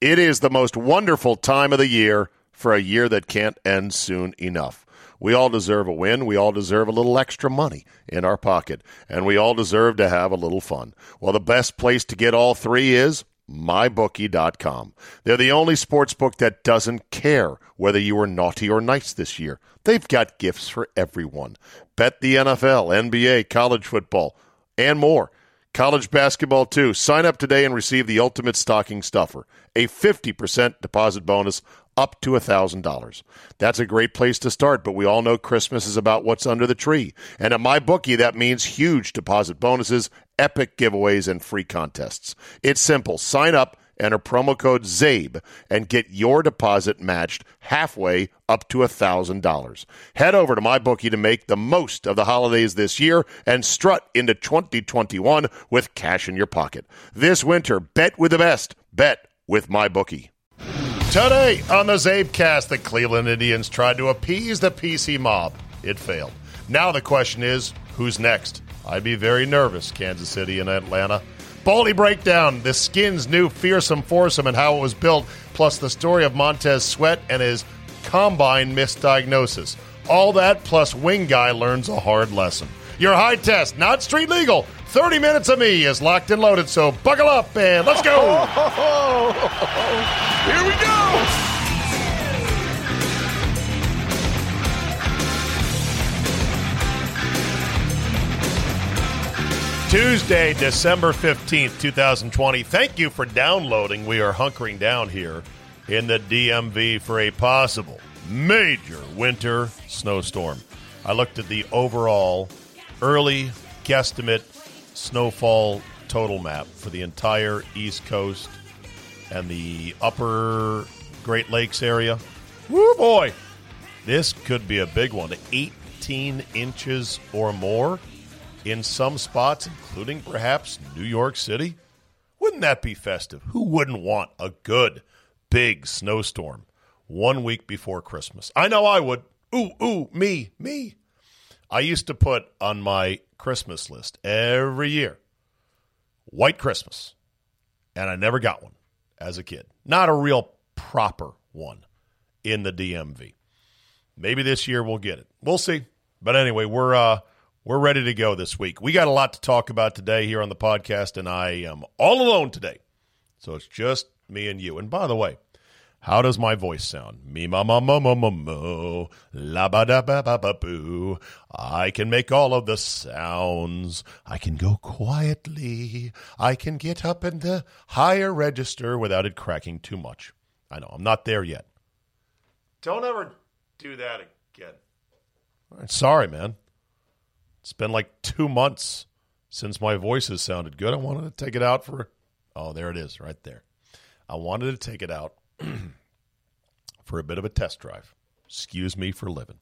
It is the most wonderful time of the year for a year that can't end soon enough. We all deserve a win. We all deserve a little extra money in our pocket. And we all deserve to have a little fun. Well, the best place to get all three is mybookie.com. They're the only sports book that doesn't care whether you were naughty or nice this year. They've got gifts for everyone. Bet the NFL, NBA, college football, and more. College basketball, too. Sign up today and receive the ultimate stocking stuffer a 50% deposit bonus up to $1,000. That's a great place to start, but we all know Christmas is about what's under the tree. And at MyBookie, that means huge deposit bonuses, epic giveaways, and free contests. It's simple. Sign up, enter promo code ZABE, and get your deposit matched halfway up to $1,000. Head over to MyBookie to make the most of the holidays this year and strut into 2021 with cash in your pocket. This winter, bet with the best. Bet with MyBookie. Today on the Zabecast, the Cleveland Indians tried to appease the PC mob. It failed. Now the question is, who's next? I'd be very nervous, Kansas City and Atlanta. Baldy breakdown, the Skins' new fearsome foursome and how it was built, plus the story of Montez Sweat and his combine misdiagnosis. All that plus Wing Guy learns a hard lesson. Your high test, not street legal. 30 minutes of me is locked and loaded, so buckle up and let's go. Here we go. Tuesday, December 15th, 2020. Thank you for downloading. We are hunkering down here in the DMV for a possible major winter snowstorm. I looked at the overall early guesstimate snowfall total map for the entire East Coast and the upper Great Lakes area. Woo boy! This could be a big one. 18 inches or more in some spots, including perhaps New York City. Wouldn't that be festive? Who wouldn't want a good, big snowstorm one week before Christmas? I know I would. Ooh, ooh, me, me. I used to put on my Christmas list every year White Christmas. And I never got one as a kid. Not a real proper one in the DMV. Maybe this year we'll get it. We'll see. But anyway, we're uh we're ready to go this week. We got a lot to talk about today here on the podcast, and I am all alone today. So it's just me and you. And by the way, how does my voice sound? Me ma ma ma ma ma mo la ba da ba ba ba boo. I can make all of the sounds. I can go quietly. I can get up in the higher register without it cracking too much. I know I'm not there yet. Don't ever do that again. Sorry, man. It's been like two months since my voice has sounded good. I wanted to take it out for. Oh, there it is, right there. I wanted to take it out for a bit of a test drive. Excuse me for living.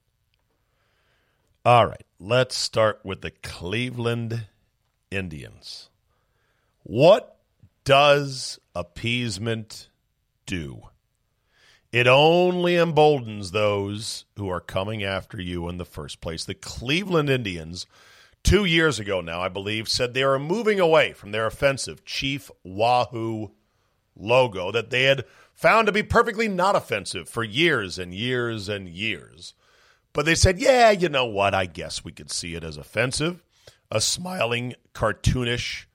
All right, let's start with the Cleveland Indians. What does appeasement do? It only emboldens those who are coming after you in the first place. The Cleveland Indians, two years ago now, I believe, said they are moving away from their offensive Chief Wahoo logo that they had found to be perfectly not offensive for years and years and years. But they said, yeah, you know what? I guess we could see it as offensive. A smiling, cartoonish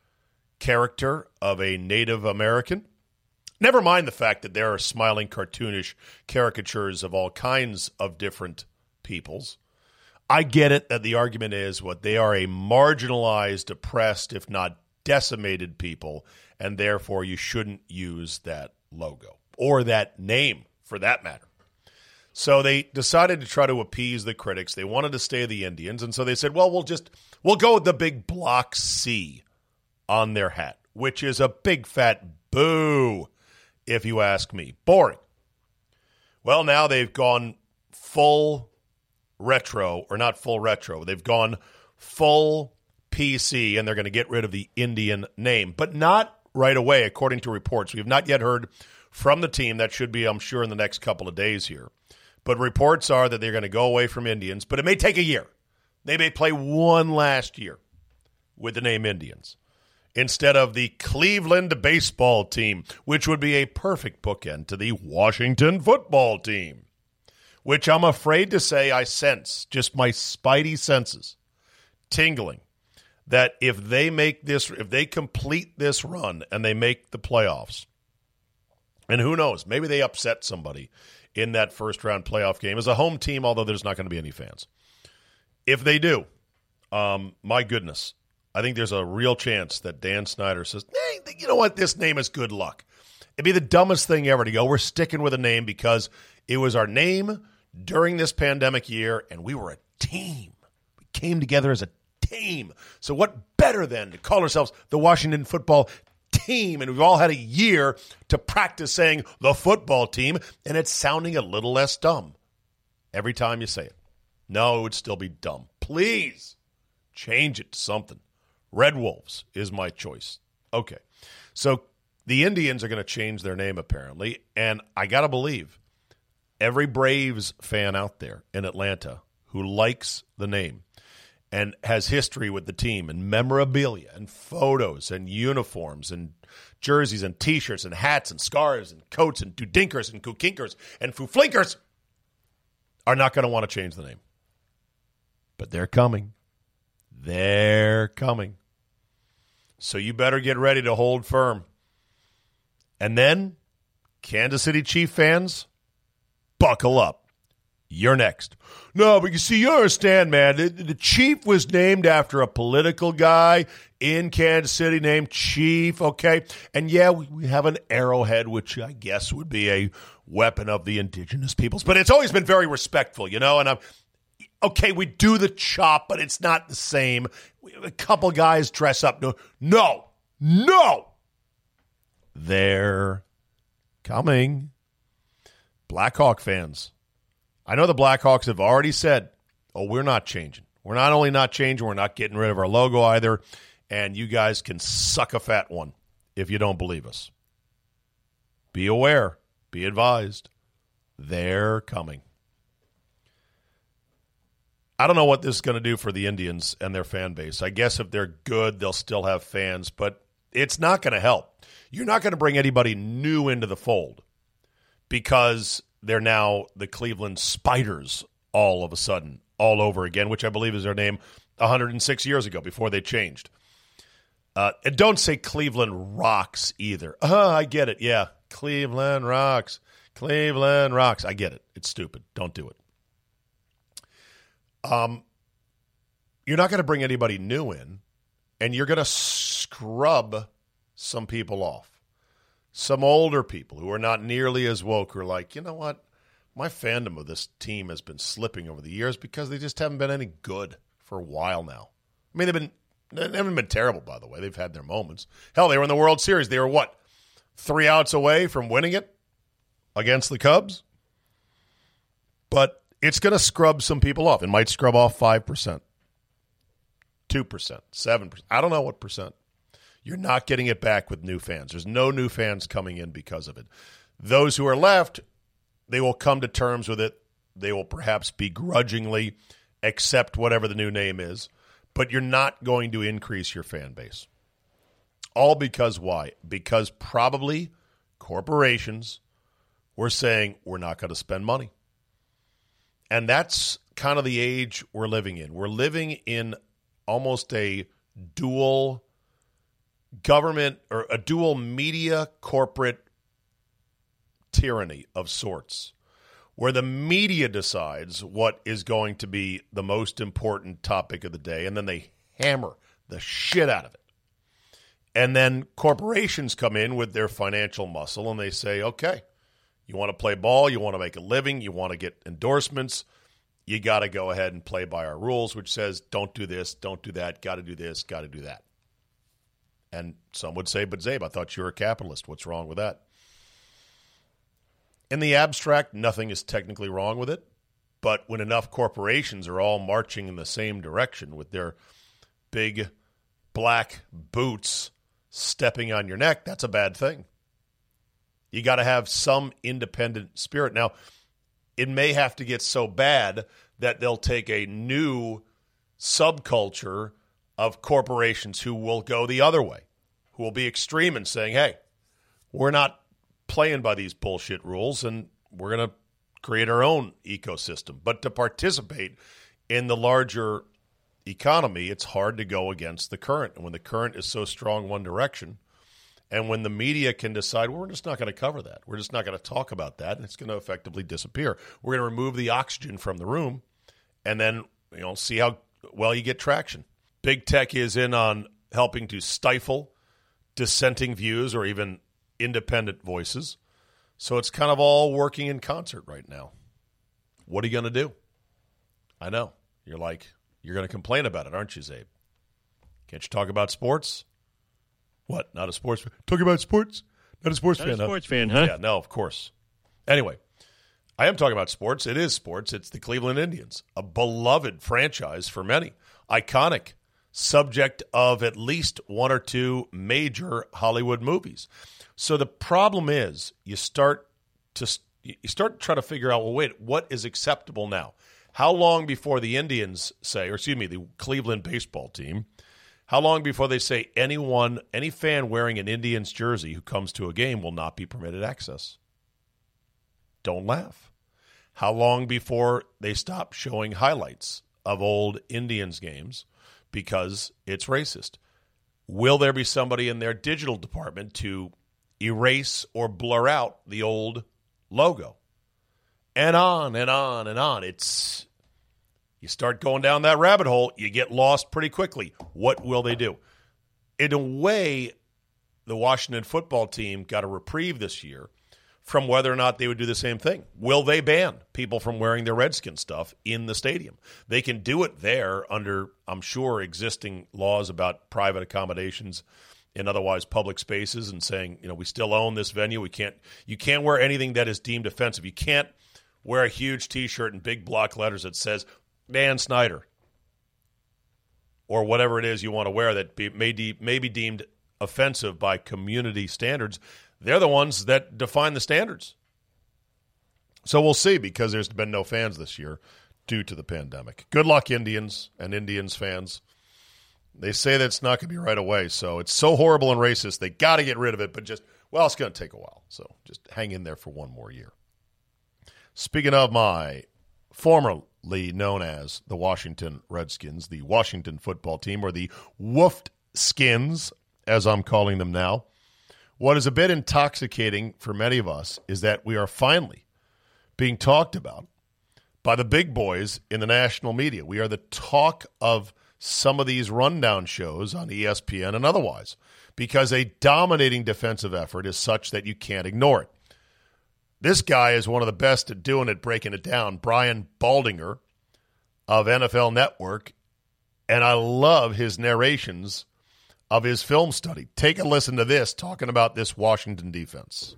character of a Native American. Never mind the fact that there are smiling, cartoonish caricatures of all kinds of different peoples. I get it that the argument is what they are a marginalized, oppressed, if not decimated people, and therefore you shouldn't use that logo or that name for that matter. So they decided to try to appease the critics. They wanted to stay the Indians, and so they said, "Well, we'll just we'll go with the big block C on their hat, which is a big fat boo, if you ask me. Boring." Well, now they've gone full retro, or not full retro. They've gone full PC, and they're going to get rid of the Indian name, but not right away, according to reports. We have not yet heard from the team. That should be, I'm sure, in the next couple of days here. But reports are that they're going to go away from Indians, but it may take a year. They may play one last year with the name Indians. Instead of the Cleveland baseball team, which would be a perfect bookend to the Washington football team, which I'm afraid to say I sense, just my spidey senses tingling, that if they make this, if they complete this run and they make the playoffs, and who knows, maybe they upset somebody in that first round playoff game as a home team, although there's not going to be any fans. If they do, um, my goodness, I think there's a real chance that Dan Snyder says, hey, you know what? This name is good luck. It'd be the dumbest thing ever to go, we're sticking with a name because it was our name during this pandemic year and we were a team. We came together as a team. So, what better than to call ourselves the Washington football team? And we've all had a year to practice saying the football team, and it's sounding a little less dumb every time you say it. No, it would still be dumb. Please change it to something. Red Wolves is my choice. Okay. So the Indians are going to change their name apparently, and I got to believe every Braves fan out there in Atlanta who likes the name and has history with the team and memorabilia and photos and uniforms and jerseys and t-shirts and hats and scarves and coats and doodinkers and kookinkers and fooflinkers are not going to want to change the name. But they're coming. They're coming. So you better get ready to hold firm. And then, Kansas City Chief fans, buckle up. You're next. No, but you see, you understand, man. The, the, chief was named after a political guy in Kansas City named Chief, okay? And yeah, we, we have an arrowhead, which I guess would be a weapon of the indigenous peoples, but it's always been very respectful, you know? And I'm, okay, we do the chop, but it's not the same. A couple guys dress up. No, no, no. They're coming. Blackhawk fans. I know the Blackhawks have already said, oh, we're not changing. We're not only not changing, we're not getting rid of our logo either. And you guys can suck a fat one if you don't believe us. Be aware, be advised. They're coming. I don't know what this is going to do for the Indians and their fan base. I guess if they're good, they'll still have fans, but it's not going to help. You're not going to bring anybody new into the fold because they're now the Cleveland Spiders all of a sudden, all over again, which I believe is their name 106 years ago before they changed. Uh, and don't say Cleveland Rocks either. Uh, I get it. Yeah. Cleveland Rocks. Cleveland Rocks. I get it. It's stupid. Don't do it. Um, you're not going to bring anybody new in, and you're going to scrub some people off. Some older people who are not nearly as woke are like, you know what? My fandom of this team has been slipping over the years because they just haven't been any good for a while now. I mean, they've been they haven't been terrible, by the way. They've had their moments. Hell, they were in the World Series. They were what? Three outs away from winning it against the Cubs. But it's going to scrub some people off. It might scrub off 5%, 2%, 7%. I don't know what percent. You're not getting it back with new fans. There's no new fans coming in because of it. Those who are left, they will come to terms with it. They will perhaps begrudgingly accept whatever the new name is, but you're not going to increase your fan base. All because why? Because probably corporations were saying, we're not going to spend money. And that's kind of the age we're living in. We're living in almost a dual government or a dual media corporate tyranny of sorts, where the media decides what is going to be the most important topic of the day, and then they hammer the shit out of it. And then corporations come in with their financial muscle and they say, okay, you want to play ball, you want to make a living, you want to get endorsements, you got to go ahead and play by our rules, which says don't do this, don't do that, got to do this, got to do that. And some would say, but Zabe, I thought you were a capitalist. What's wrong with that? In the abstract, nothing is technically wrong with it. But when enough corporations are all marching in the same direction with their big black boots stepping on your neck, that's a bad thing. You got to have some independent spirit. Now, it may have to get so bad that they'll take a new subculture of corporations who will go the other way. who will be extreme in saying, hey, we're not playing by these bullshit rules and we're going to create our own ecosystem. But to participate in the larger economy, it's hard to go against the current. And when the current is so strong one direction, and when the media can decide, well, we're just not going to cover that, we're just not going to talk about that, and it's going to effectively disappear. We're going to remove the oxygen from the room, and then you know see how well you get traction. Big tech is in on helping to stifle dissenting views or even independent voices. So it's kind of all working in concert right now. What are you going to do? I know. You're like, you're going to complain about it, aren't you, Zabe? Can't you talk about sports? What? Not a sports fan? Talk about sports? Not a sports Not fan. a sports fan, huh? Yeah, no, of course. Anyway, I am talking about sports. It is sports. It's the Cleveland Indians, a beloved franchise for many, iconic, subject of at least one or two major Hollywood movies. So the problem is, you start to you start to try to figure out. Well, wait, what is acceptable now? How long before the Indians say, or excuse me, the Cleveland baseball team? How long before they say anyone, any fan wearing an Indians jersey who comes to a game will not be permitted access? Don't laugh. How long before they stop showing highlights of old Indians games because it's racist? Will there be somebody in their digital department to erase or blur out the old logo? And on and on and on. It's you start going down that rabbit hole, you get lost pretty quickly. What will they do? In a way, the Washington football team got a reprieve this year from whether or not they would do the same thing. Will they ban people from wearing their Redskin stuff in the stadium? They can do it there under, I'm sure, existing laws about private accommodations in otherwise public spaces and saying, you know, we still own this venue. We can't you can't wear anything that is deemed offensive. You can't wear a huge t-shirt in big block letters that says Dan Snyder or whatever it is you want to wear that be, may, de- may be deemed offensive by community standards. They're the ones that define the standards. So we'll see because there's been no fans this year due to the pandemic. Good luck, Indians and Indians fans. They say that it's not going to be right away. So it's so horrible and racist. They got to get rid of it, but just, well, it's going to take a while. So just hang in there for one more year. Speaking of my formerly known as the Washington Redskins, the Washington football team, or the Woofed Skins, as I'm calling them now, what is a bit intoxicating for many of us is that we are finally being talked about by the big boys in the national media. We are the talk of some of these rundown shows on ESPN and otherwise because a dominating defensive effort is such that you can't ignore it. This guy is one of the best at doing it, breaking it down. Brian Baldinger of NFL Network. And I love his narrations of his film study. Take a listen to this talking about this Washington defense.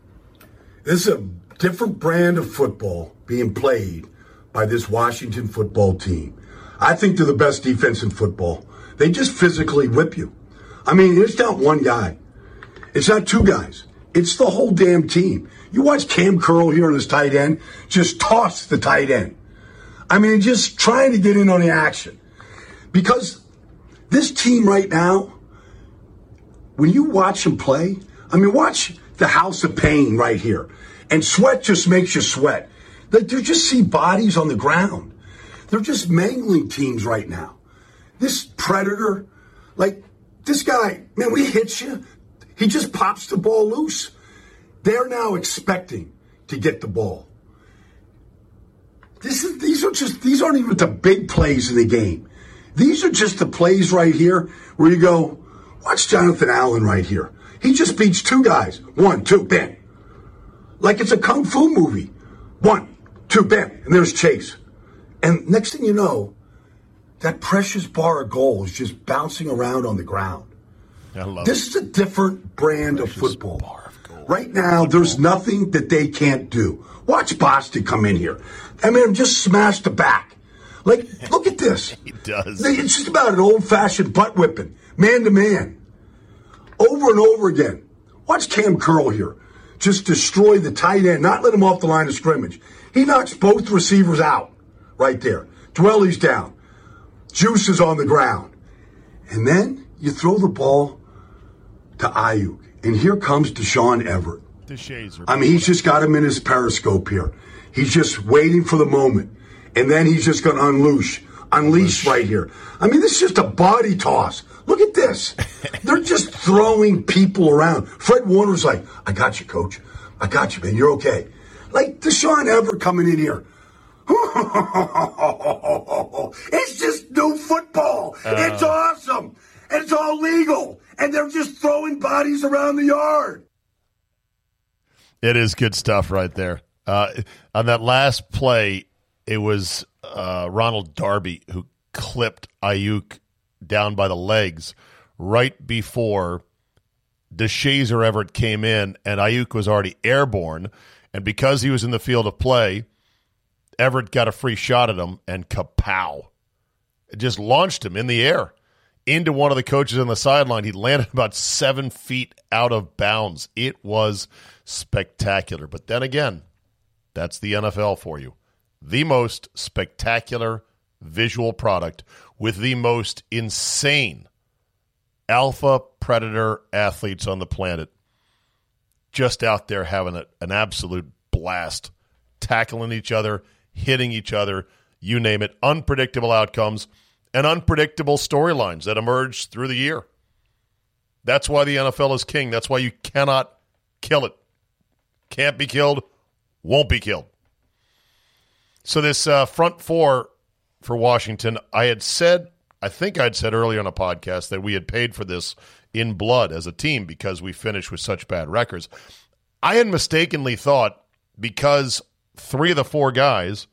This is a different brand of football being played by this Washington football team. I think they're the best defense in football. They just physically whip you. I mean, it's not one guy. It's not two guys. It's the whole damn team. You watch Cam Curl here on his tight end, just toss the tight end. I mean, just trying to get in on the action. Because this team right now, when you watch them play, I mean, watch the House of Pain right here. And sweat just makes you sweat. Like, you just see bodies on the ground. They're just mangling teams right now. This predator, like, this guy, man, we hit you. He just pops the ball loose. They're now expecting to get the ball. Is, these are just these aren't even the big plays in the game. These are just the plays right here where you go, watch Jonathan Allen right here. He just beats two guys. One, two, bam. Like it's a kung fu movie. One, two, bam. And there's Chase. And next thing you know, that precious bar of gold is just bouncing around on the ground. This it. is a different brand of football. of. Right now, there's nothing that they can't do. Watch Boston come in here. I mean, just smash the back. Like, look at this. He does. It's just about an old fashioned butt whipping, man to man. Over and over again. Watch Cam Curl here. Just destroy the tight end, not let him off the line of scrimmage. He knocks both receivers out right there. Dwelley's down. Juice is on the ground. And then you throw the ball to Aiyuk. And here comes Deshaun Everett. Deshazor. I mean, he's just got him in his periscope here. He's just waiting for the moment. And then he's just going to unleash, unleash right here. I mean, this is just a body toss. Look at this. They're just throwing people around. Fred Warner's like, I got you, coach. I got you, man. You're okay. Like Deshaun Everett coming in here. it's just new football. Uh. it's awesome. And it's all legal. And they're just throwing bodies around the yard. It is good stuff right there. Uh, on that last play, it was uh, Ronald Darby who clipped Aiyuk down by the legs right before Deshazor Everett came in, and Aiyuk was already airborne. And because he was in the field of play, Everett got a free shot at him, and kapow! It just launched him in the air into one of the coaches on the sideline. He landed about seven feet out of bounds. It was spectacular. But then again, that's the NFL for you. The most spectacular visual product with the most insane alpha predator athletes on the planet just out there having a, an absolute blast, tackling each other, hitting each other, you name it, unpredictable outcomes and unpredictable storylines that emerge through the year. That's why the NFL is king. That's why you cannot kill it. Can't be killed, won't be killed. So, this uh, front four for Washington, I had said, I think I'd said earlier on a podcast that we had paid for this in blood as a team because we finished with such bad records. I had mistakenly thought because three of the four guys,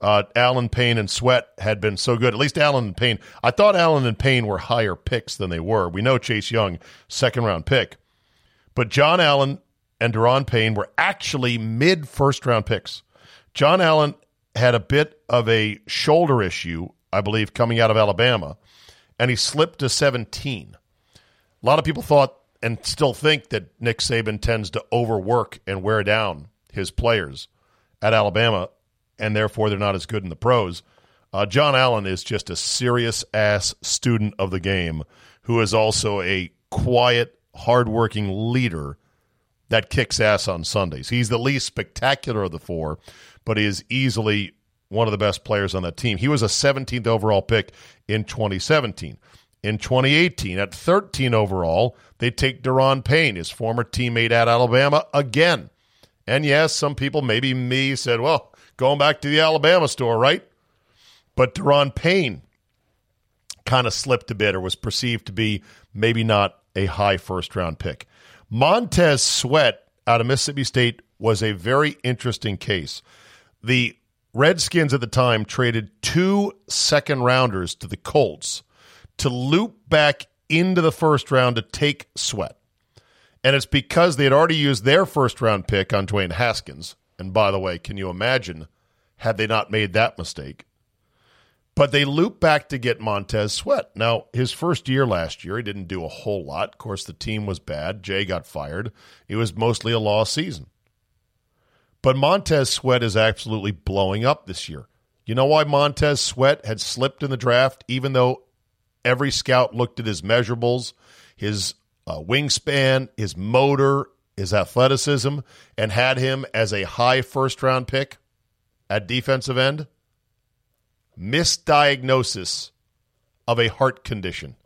uh, Allen, Payne, and Sweat, had been so good. At least Allen and Payne. I thought Allen and Payne were higher picks than they were. We know Chase Young, second round pick. But John Allen and Daron Payne were actually mid first round picks. John Allen had a bit of a shoulder issue, I believe, coming out of Alabama, and he slipped to 17. A lot of people thought and still think that Nick Saban tends to overwork and wear down his players at Alabama, and therefore they're not as good in the pros. Uh, John Allen is just a serious ass student of the game who is also a quiet, hardworking leader that kicks ass on Sundays. He's the least spectacular of the four, but he is easily one of the best players on that team. He was a 17th overall pick in 2017. In 2018, at 13 overall, they take Daron Payne, his former teammate at Alabama, again. And yes, some people, maybe me, said, well, going back to the Alabama store, right? But Daron Payne kind of slipped a bit or was perceived to be maybe not a high first round pick. Montez Sweat out of Mississippi State was a very interesting case. The Redskins at the time traded two second rounders to the Colts to loop back into the first round to take Sweat. And it's because they had already used their first round pick on Dwayne Haskins. And by the way, can you imagine had they not made that mistake? But they loop back to get Montez Sweat. Now, his first year last year, he didn't do a whole lot. Of course, the team was bad. Jay got fired. It was mostly a lost season. But Montez Sweat is absolutely blowing up this year. You know why Montez Sweat had slipped in the draft, even though every scout looked at his measurables, his uh, wingspan, his motor, his athleticism, and had him as a high first round pick at defensive end? misdiagnosis of a heart condition.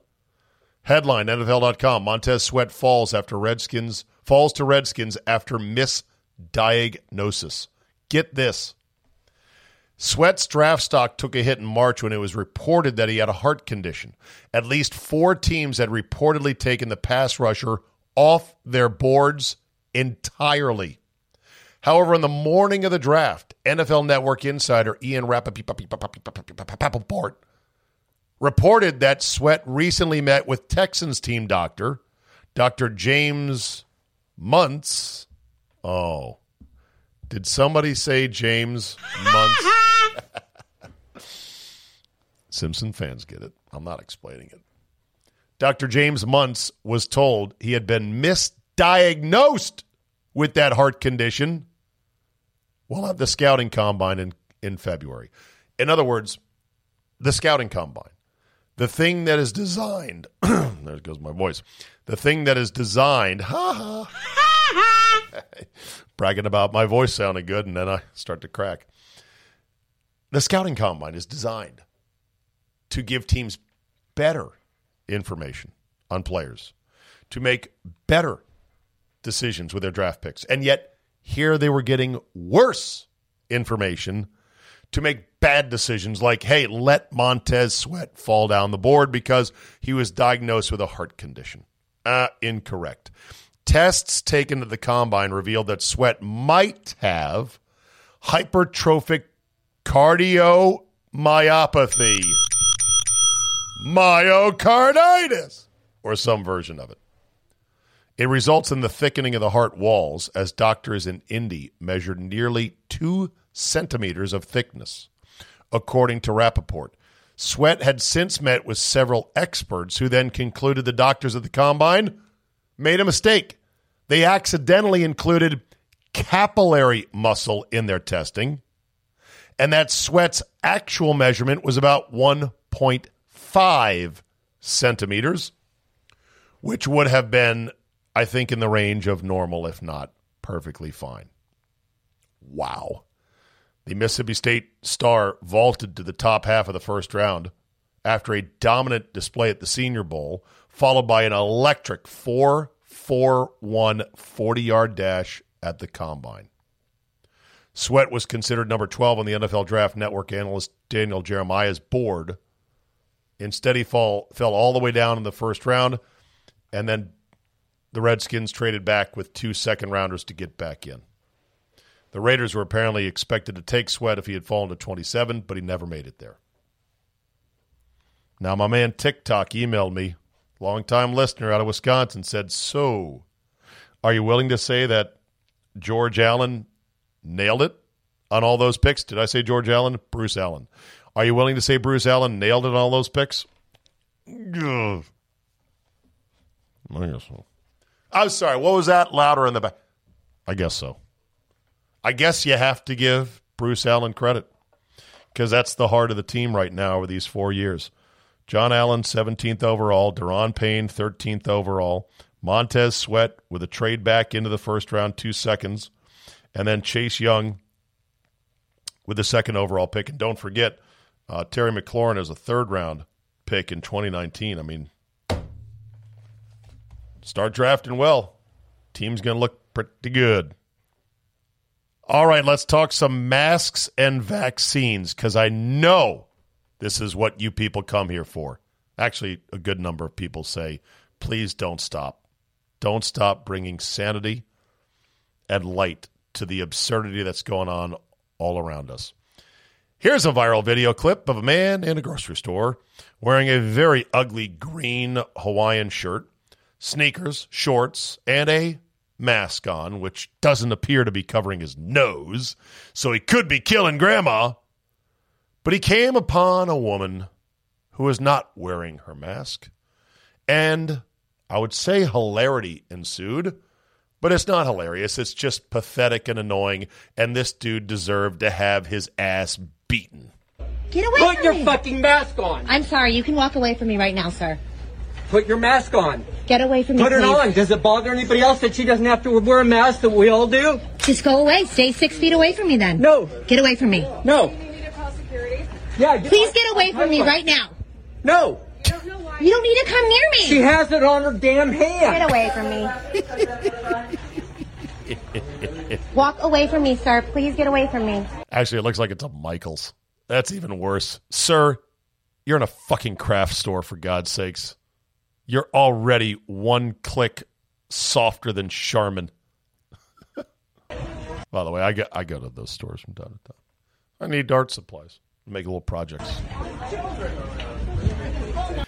Headline NFL.com Montez Sweat falls after Redskins falls to Redskins after misdiagnosis. Get this. Sweat's draft stock took a hit in March when it was reported that he had a heart condition. At least four teams had reportedly taken the pass rusher off their boards entirely. However, on the morning of the draft, NFL Network insider Ian Rapoport reported that Sweat recently met with Texans team doctor, Dr. James Muntz. Oh, did somebody say James Muntz? Simpson fans get it. I'm not explaining it. Dr. James Muntz was told he had been misdiagnosed with that heart condition We'll have the scouting combine in, in February. In other words, the scouting combine. The thing that is designed, there goes my voice. The thing that is designed, ha ha, bragging about my voice sounding good, and then I start to crack. The scouting combine is designed to give teams better information on players, to make better decisions with their draft picks. And yet, here they were getting worse information to make bad decisions like, hey, let Montez Sweat fall down the board because he was diagnosed with a heart condition. Uh, incorrect. Tests taken at the combine revealed that Sweat might have hypertrophic cardiomyopathy, myocarditis, or some version of it. It results in the thickening of the heart walls as doctors in Indy measured nearly two centimeters of thickness, according to Rapoport. Sweat had since met with several experts who then concluded the doctors at the combine made a mistake. They accidentally included papillary muscle in their testing, and that Sweat's actual measurement was about 1.5 centimeters, which would have been, I think, in the range of normal, if not perfectly fine. Wow. The Mississippi State star vaulted to the top half of the first round after a dominant display at the Senior Bowl, followed by an electric 4 4 1 40 yard dash at the combine. Sweat was considered number 12 on the NFL Draft Network analyst Daniel Jeremiah's board. Instead, he fall, fell all the way down in the first round, and then the Redskins traded back with two second rounders to get back in. The Raiders were apparently expected to take Sweat if he had fallen to 27, but he never made it there. Now, my man TikTok emailed me, longtime listener out of Wisconsin, said, So, are you willing to say that George Allen nailed it on all those picks? Did I say George Allen? Bruce Allen. Are you willing to say Bruce Allen nailed it on all those picks? Ugh. I guess so. I'm sorry. What was that? Louder in the back. I guess so. I guess you have to give Bruce Allen credit because that's the heart of the team right now over these four years. John Allen, 17th overall. Daron Payne, 13th overall. Montez Sweat with a trade back into the first round, two seconds. And then Chase Young with the second overall pick. And don't forget, uh, Terry McLaurin is a third round pick in 2019. I mean, start drafting well. Team's going to look pretty good. All right, let's talk some masks and vaccines because I know this is what you people come here for. Actually, a good number of people say, please don't stop. Don't stop bringing sanity and light to the absurdity that's going on all around us. Here's a viral video clip of a man in a grocery store wearing a very ugly green Hawaiian shirt, sneakers, shorts, and a mask on, which doesn't appear to be covering his nose, so he could be killing grandma. But he came upon a woman who was not wearing her mask, and I would say hilarity ensued. But it's not hilarious. It's just pathetic and annoying. And this dude deserved to have his ass beaten. Get away Put from your me. fucking mask on. I'm sorry. You can walk away from me right now, sir. Put your mask on. Get away from me, Put it please. on. Does it bother anybody else that she doesn't have to wear a mask that we all do? Just go away. Stay six feet away from me then. No. Get away from me. No. Yeah. Please get away from me right now. No. You don't need to come near me. She has it on her damn hand. Get away from me. Walk away from me, sir. Please get away from me. Actually, it looks like it's a Michaels. That's even worse. Sir, you're in a fucking craft store, for God's sakes. You're already one click softer than Charmin. By the way, I go, I go to those stores from time to time. I need art supplies. Make little projects.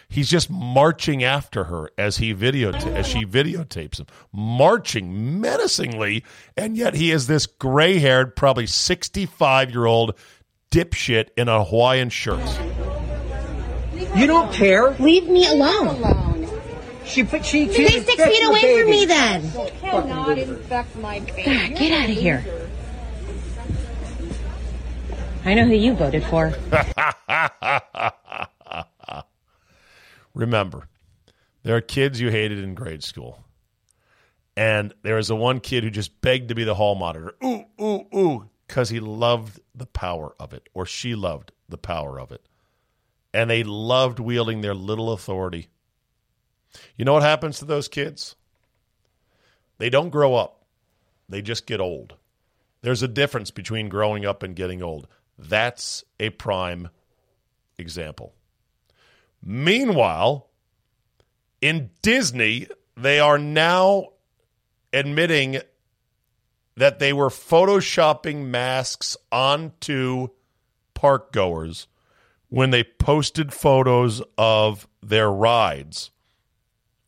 He's just marching after her as he videota- as she videotapes him, marching menacingly, and yet he is this gray-haired, probably sixty-five-year-old dipshit in a Hawaiian shirt. You don't care. Leave me alone. She put she. she Stay six infects feet your away from me then. cannot infect my baby. God, get out of here. I know who you voted for. remember, there are kids you hated in grade school. And there was a one kid who just begged to be the hall monitor. Ooh, ooh, ooh, because he loved the power of it, or she loved the power of it. And they loved wielding their little authority. You know what happens to those kids? They don't grow up, they just get old. There's a difference between growing up and getting old. That's a prime example. Meanwhile, in Disney, they are now admitting that they were photoshopping masks onto park goers when they posted photos of their rides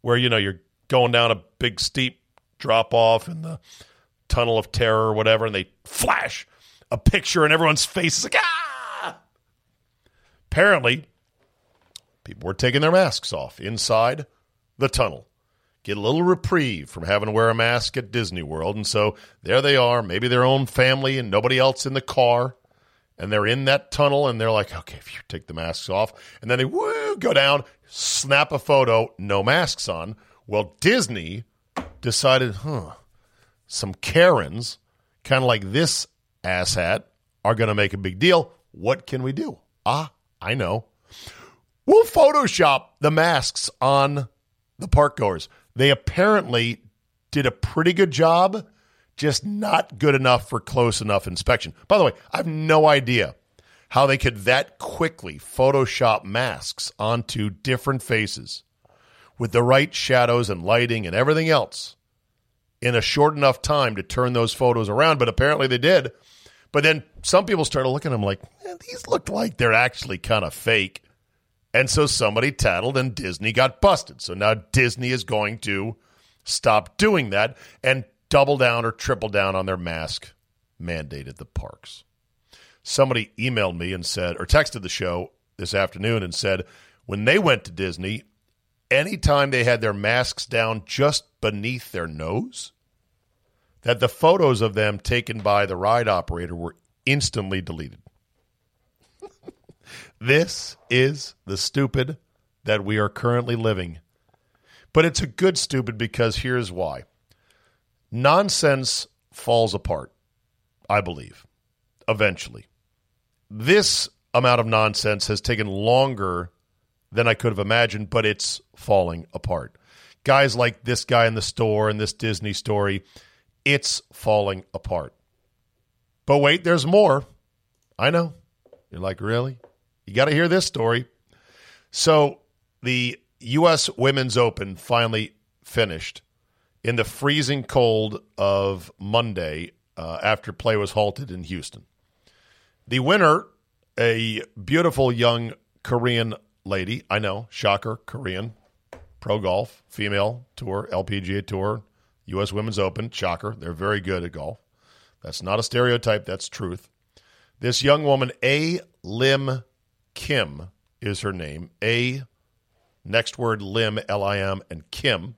where you know you're going down a big steep drop off in the tunnel of terror or whatever and they flash a picture and everyone's face is like ah apparently people were taking their masks off inside the tunnel get a little reprieve from having to wear a mask at Disney World. And so there they are, maybe their own family and nobody else in the car. And they're in that tunnel and they're like, okay, if you take the masks off. And then they woo, go down, snap a photo, no masks on. Well, Disney decided, huh, some Karens, kind of like this asshat, are going to make a big deal. What can we do? Ah, I know. We'll Photoshop the masks on the park goers. They apparently did a pretty good job, just not good enough for close enough inspection. By the way, I have no idea how they could that quickly Photoshop masks onto different faces with the right shadows and lighting and everything else in a short enough time to turn those photos around. But apparently they did. But then some people started looking at them like, eh, these look like they're actually kind of fake. And so somebody tattled and Disney got busted. So now Disney is going to stop doing that and double down or triple down on their mask mandate at the parks. Somebody emailed me and said, or texted the show this afternoon and said, when they went to Disney, anytime they had their masks down just beneath their nose, that the photos of them taken by the ride operator were instantly deleted. This is the stupid that we are currently living. But it's a good stupid because here's why nonsense falls apart, I believe, eventually. This amount of nonsense has taken longer than I could have imagined, but it's falling apart. Guys like this guy in the store and this Disney story, it's falling apart. But wait, there's more. I know. You're like, really? You got to hear this story. So, the U.S. Women's Open finally finished in the freezing cold of Monday uh, after play was halted in Houston. The winner, a beautiful young Korean lady, I know, shocker, Korean, pro golf, female tour, LPGA tour, U.S. Women's Open, shocker. They're very good at golf. That's not a stereotype, that's truth. This young woman, A. Lim Kim is her name. A, next word, Lim, L I M, and Kim.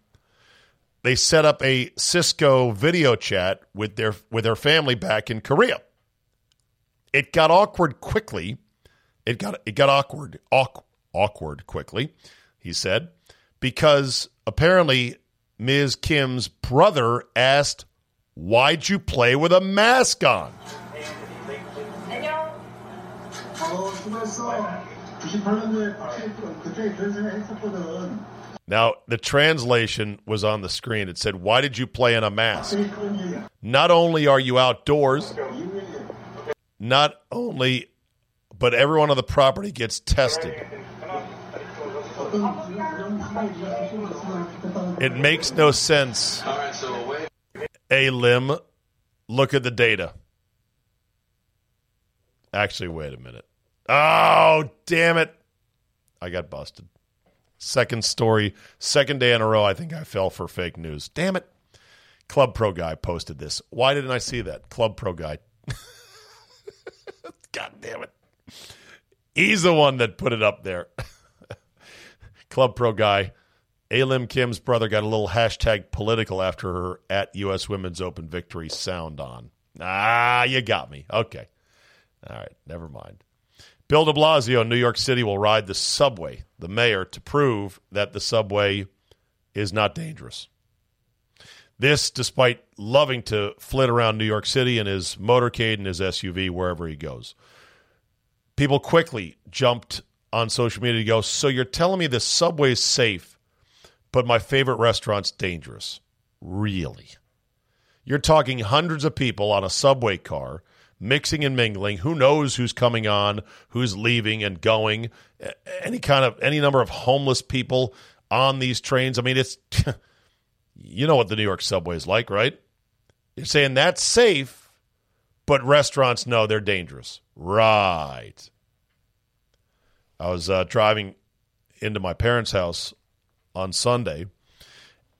They set up a Cisco video chat with their with their family back in Korea. It got awkward quickly. It got it got awkward awk, awkward quickly. He said because apparently Ms. Kim's brother asked, "Why'd you play with a mask on?" Now, the translation was on the screen. It said, Why did you play in a mask? Not only are you outdoors, not only, but everyone on the property gets tested. It makes no sense. A Lim, look at the data. Actually, wait a minute. Oh, damn it. I got busted. Second story, second day in a row, I think I fell for fake news. Damn it. Club Pro Guy posted this. Why didn't I see that? Club Pro Guy. God damn it. He's the one that put it up there. Club Pro Guy. A Lim Kim's brother got a little hashtag political after her at U.S. Women's Open victory sound on. Ah, you got me. Okay. All right. Never mind. Bill de Blasio in New York City will ride the subway, the mayor, to prove that the subway is not dangerous. This, despite loving to flit around New York City in his motorcade and his SUV wherever he goes. People quickly jumped on social media to go, So you're telling me the subway's safe, but my favorite restaurant's dangerous? Really? You're talking hundreds of people on a subway car mixing and mingling. Who knows who's coming on, who's leaving and going? Any kind of any number of homeless people on these trains. I mean, it's you know what the New York subway is like, right? You're saying that's safe, but restaurants know they're dangerous, right? I was uh, driving into my parents' house on Sunday,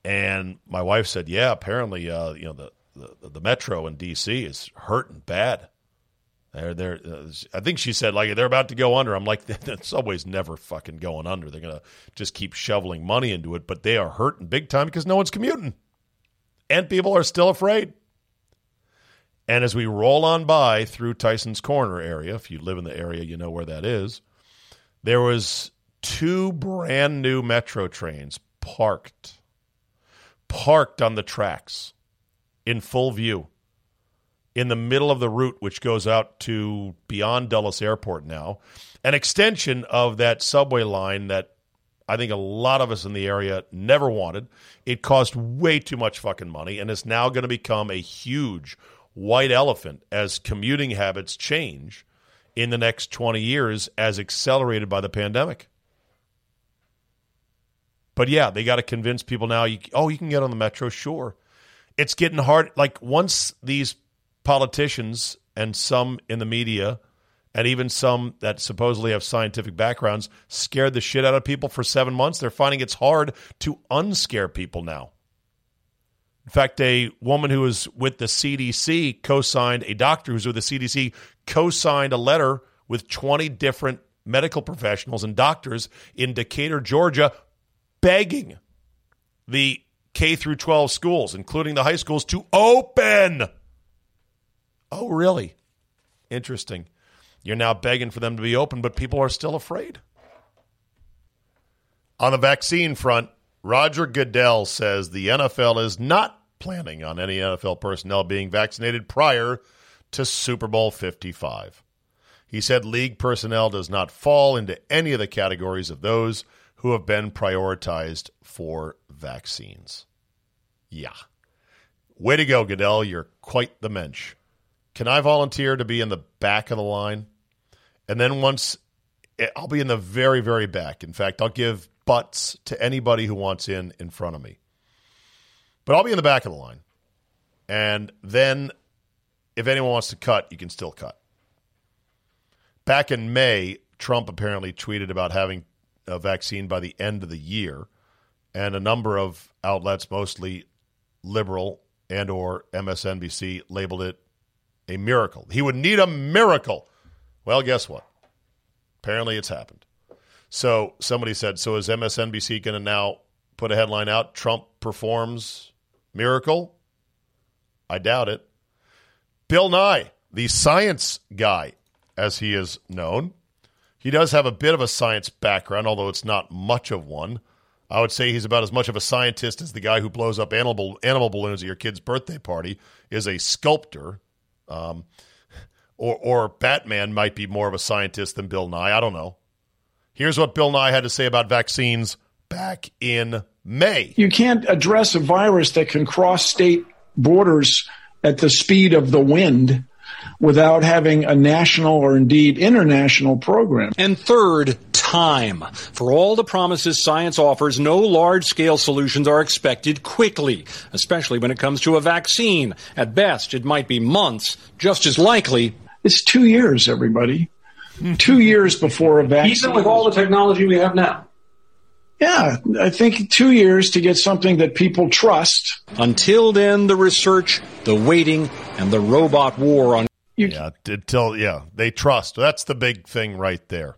and my wife said, "Yeah, apparently, uh, you know the the, the metro in D.C. is hurting bad. They're, they're, uh, I think she said like they're about to go under. I'm like, the subway's never fucking going under. They're gonna just keep shoveling money into it, but they are hurting big time because no one's commuting, and people are still afraid. And as we roll on by through Tyson's Corner area, if you live in the area, you know where that is. There was two brand new metro trains parked, parked on the tracks in full view in the middle of the route, which goes out to beyond Dulles Airport now, an extension of that subway line that I think a lot of us in the area never wanted. It cost way too much fucking money and is now going to become a huge white elephant as commuting habits change in the next 20 years as accelerated by the pandemic. But yeah, they got to convince people now, you, oh, you can get on the metro, sure. It's getting hard. Like once these politicians and some in the media and even some that supposedly have scientific backgrounds scared the shit out of people for seven months. They're finding it's hard to unscare people now. In fact, a woman who was with the CDC co signed, a doctor who's with the CDC co signed a letter with 20 different medical professionals and doctors in Decatur, Georgia, begging the K through 12 schools, including the high schools, to open. Oh, really? Interesting. You're now begging for them to be open, but people are still afraid. On the vaccine front, Roger Goodell says the NFL is not planning on any NFL personnel being vaccinated prior to Super Bowl 55. He said league personnel does not fall into any of the categories of those who have been prioritized for vaccines. Yeah. Way to go, Goodell. You're quite the mensch. Can I volunteer to be in the back of the line? And then once eh, I'll be in the very, very back. In fact, I'll give butts to anybody who wants in in front of me. But I'll be in the back of the line. And then if anyone wants to cut, you can still cut. Back in May, Trump apparently tweeted about having a vaccine by the end of the year, and a number of outlets, mostly liberal and or MSNBC, labeled it a miracle. He would need a miracle. Well, guess what? Apparently, it's happened. So somebody said, "So is MSNBC going to now put a headline out? Trump performs miracle." I doubt it. Bill Nye, the science guy, as he is known, he does have a bit of a science background, although it's not much of one. I would say he's about as much of a scientist as the guy who blows up animal animal balloons at your kid's birthday party is a sculptor. Um, or, or Batman might be more of a scientist than Bill Nye. I don't know. Here's what Bill Nye had to say about vaccines back in May. You can't address a virus that can cross state borders at the speed of the wind without having a national or indeed international program. And third, time. For all the promises science offers, no large scale solutions are expected quickly, especially when it comes to a vaccine. At best, it might be months, just as likely. It's two years, everybody. two years before a vaccine. Even with all the technology we have now. Yeah, I think two years to get something that people trust. Until then, the research, the waiting, and the robot war on. You yeah, until yeah, they trust. That's the big thing right there.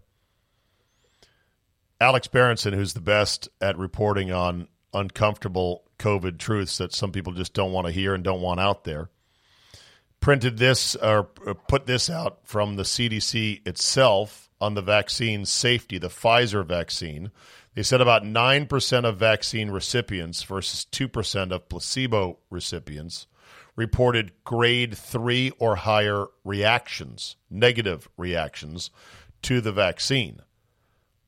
Alex Berenson, who's the best at reporting on uncomfortable COVID truths that some people just don't want to hear and don't want out there, printed this or put this out from the CDC itself on the vaccine safety, the Pfizer vaccine. They said about 9% of vaccine recipients versus 2% of placebo recipients reported grade 3 or higher reactions, negative reactions to the vaccine.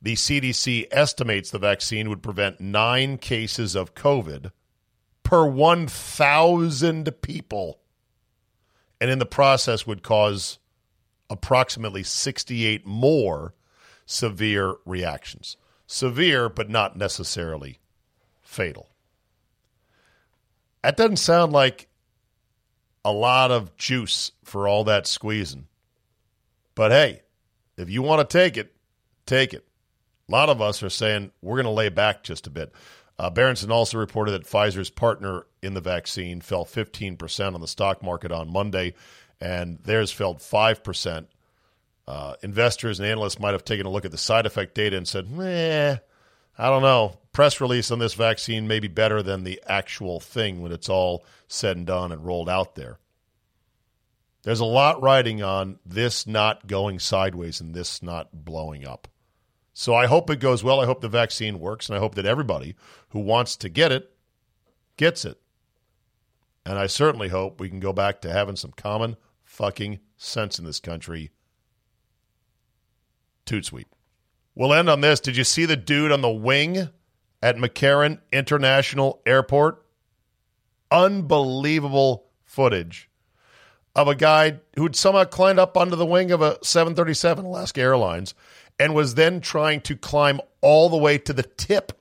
The CDC estimates the vaccine would prevent 9 cases of COVID per 1,000 people and in the process would cause approximately 68 more severe reactions. Severe, but not necessarily fatal. That doesn't sound like a lot of juice for all that squeezing. But hey, if you want to take it, take it. A lot of us are saying we're going to lay back just a bit. Uh, Berenson also reported that Pfizer's partner in the vaccine fell 15% on the stock market on Monday, and theirs fell 5%. Uh, investors and analysts might have taken a look at the side effect data and said, eh, I don't know. Press release on this vaccine may be better than the actual thing when it's all said and done and rolled out there. There's a lot riding on this not going sideways and this not blowing up. So I hope it goes well. I hope the vaccine works, and I hope that everybody who wants to get it gets it. And I certainly hope we can go back to having some common fucking sense in this country. Toot sweet. We'll end on this. Did you see the dude on the wing at McCarran International Airport? Unbelievable footage of a guy who'd somehow climbed up onto the wing of a 737 Alaska Airlines and was then trying to climb all the way to the tip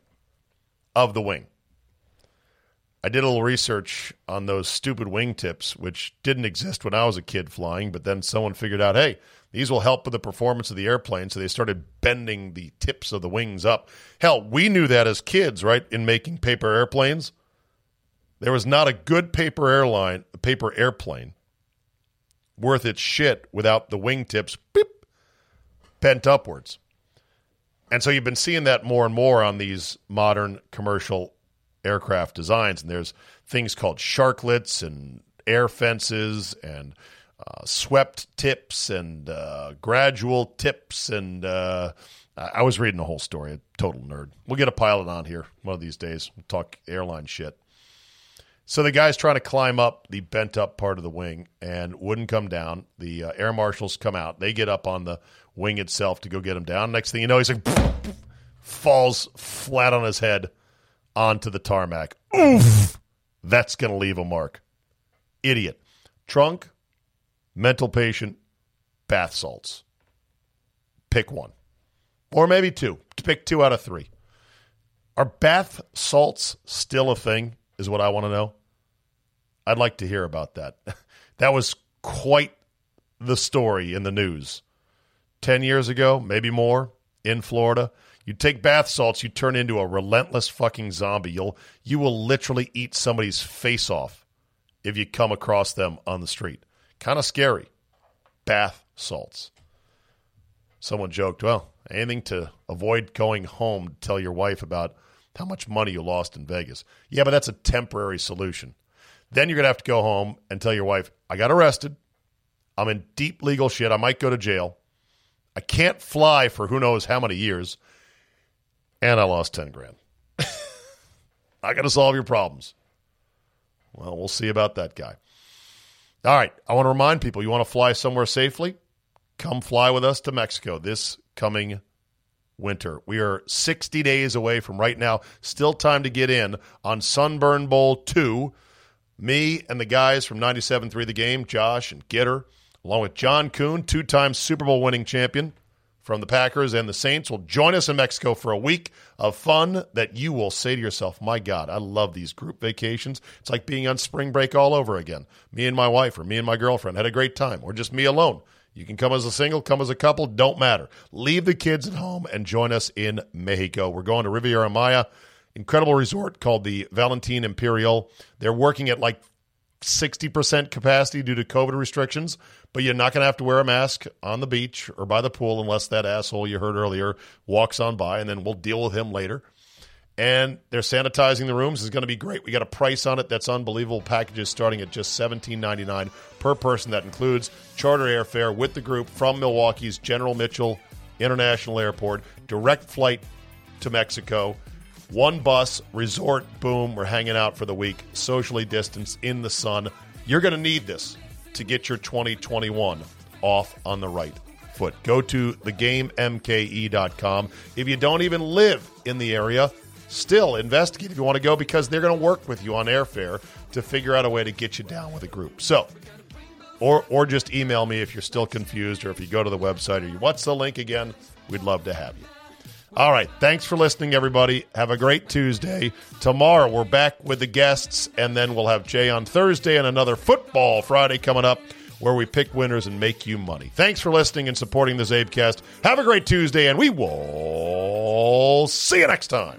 of the wing. I did a little research on those stupid wingtips, which didn't exist when I was a kid flying, but then someone figured out, hey, these will help with the performance of the airplane. So they started bending the tips of the wings up. Hell, we knew that as kids, right? In making paper airplanes. There was not a good paper airline, paper airplane worth its shit without the wingtips bent upwards. And so you've been seeing that more and more on these modern commercial aircraft designs. And there's things called sharklets and air fences and uh, swept tips and uh, gradual tips. And uh, I was reading the whole story. A total nerd. We'll get a pilot on here one of these days. We'll talk airline shit. So the guy's trying to climb up the bent up part of the wing and wouldn't come down. The uh, air marshals come out. They get up on the wing itself to go get him down. Next thing you know, he's like falls flat on his head onto the tarmac. Oof! That's going to leave a mark. Idiot. Trunk, mental patient, bath salts. Pick one. Or maybe two. Pick two out of three. Are bath salts still a thing? Is what I want to know. I'd like to hear about that. That was quite the story in the news. 10 years ago, maybe more, in Florida. You take bath salts, you turn into a relentless fucking zombie. You'll you will literally eat somebody's face off if you come across them on the street. Kind of scary. Bath salts. Someone joked, well, anything to avoid going home to tell your wife about how much money you lost in Vegas. Yeah, but that's a temporary solution. Then you're going to have to go home and tell your wife, I got arrested. I'm in deep legal shit. I might go to jail. I can't fly for who knows how many years. And I lost 10 grand. I got to solve your problems. Well, we'll see about that guy. All right. I want to remind people you want to fly somewhere safely? Come fly with us to Mexico this coming winter. We are 60 days away from right now. Still time to get in on Sunburn Bowl 2. Me and the guys from 97.3 The Game, Josh and Gitter, along with John Kuhn, two time Super Bowl winning champion from the Packers and the Saints, will join us in Mexico for a week of fun that you will say to yourself, My God, I love these group vacations. It's like being on spring break all over again. Me and my wife, or me and my girlfriend, had a great time, or just me alone. You can come as a single, come as a couple, don't matter. Leave the kids at home and join us in Mexico. We're going to Riviera Maya, incredible resort called the Valentin Imperial. They're working at like 60% capacity due to COVID restrictions, but you're not going to have to wear a mask on the beach or by the pool unless that asshole you heard earlier walks on by, and then we'll deal with him later and they're sanitizing the rooms. is going to be great. We got a price on it that's unbelievable. Packages starting at just seventeen ninety nine per person. That includes charter airfare with the group from Milwaukee's General Mitchell International Airport, direct flight to Mexico. One bus, resort, boom, we're hanging out for the week, socially distanced in the sun. You're going to need this to get your 2021 off on the right foot. Go to thegamemke.com. If you don't even live in the area, still investigate if you want to go because they're going to work with you on airfare to figure out a way to get you down with a group. So, or or just email me if you're still confused or if you go to the website or you what's the link again? We'd love to have you. All right, thanks for listening everybody. Have a great Tuesday. Tomorrow we're back with the guests and then we'll have Jay on Thursday and another football Friday coming up where we pick winners and make you money. Thanks for listening and supporting the Zabecast. Have a great Tuesday and we will see you next time.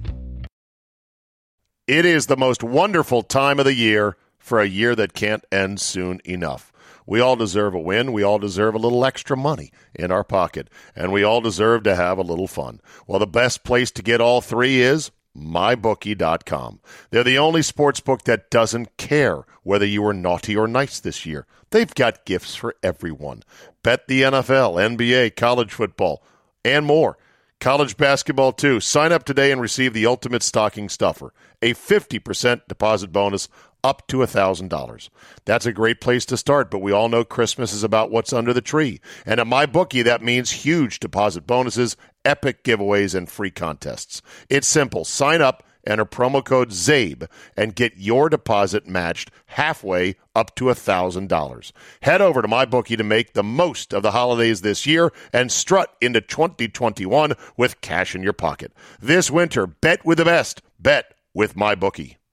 It is the most wonderful time of the year for a year that can't end soon enough. We all deserve a win. We all deserve a little extra money in our pocket. And we all deserve to have a little fun. Well, the best place to get all three is mybookie.com. They're the only sports book that doesn't care whether you were naughty or nice this year. They've got gifts for everyone. Bet the NFL, NBA, college football, and more. College basketball, too. Sign up today and receive the ultimate stocking stuffer a 50% deposit bonus up to $1,000. That's a great place to start, but we all know Christmas is about what's under the tree. And at MyBookie, that means huge deposit bonuses, epic giveaways, and free contests. It's simple. Sign up, enter promo code ZABE, and get your deposit matched halfway up to $1,000. Head over to MyBookie to make the most of the holidays this year and strut into 2021 with cash in your pocket. This winter, bet with the best. Bet with MyBookie.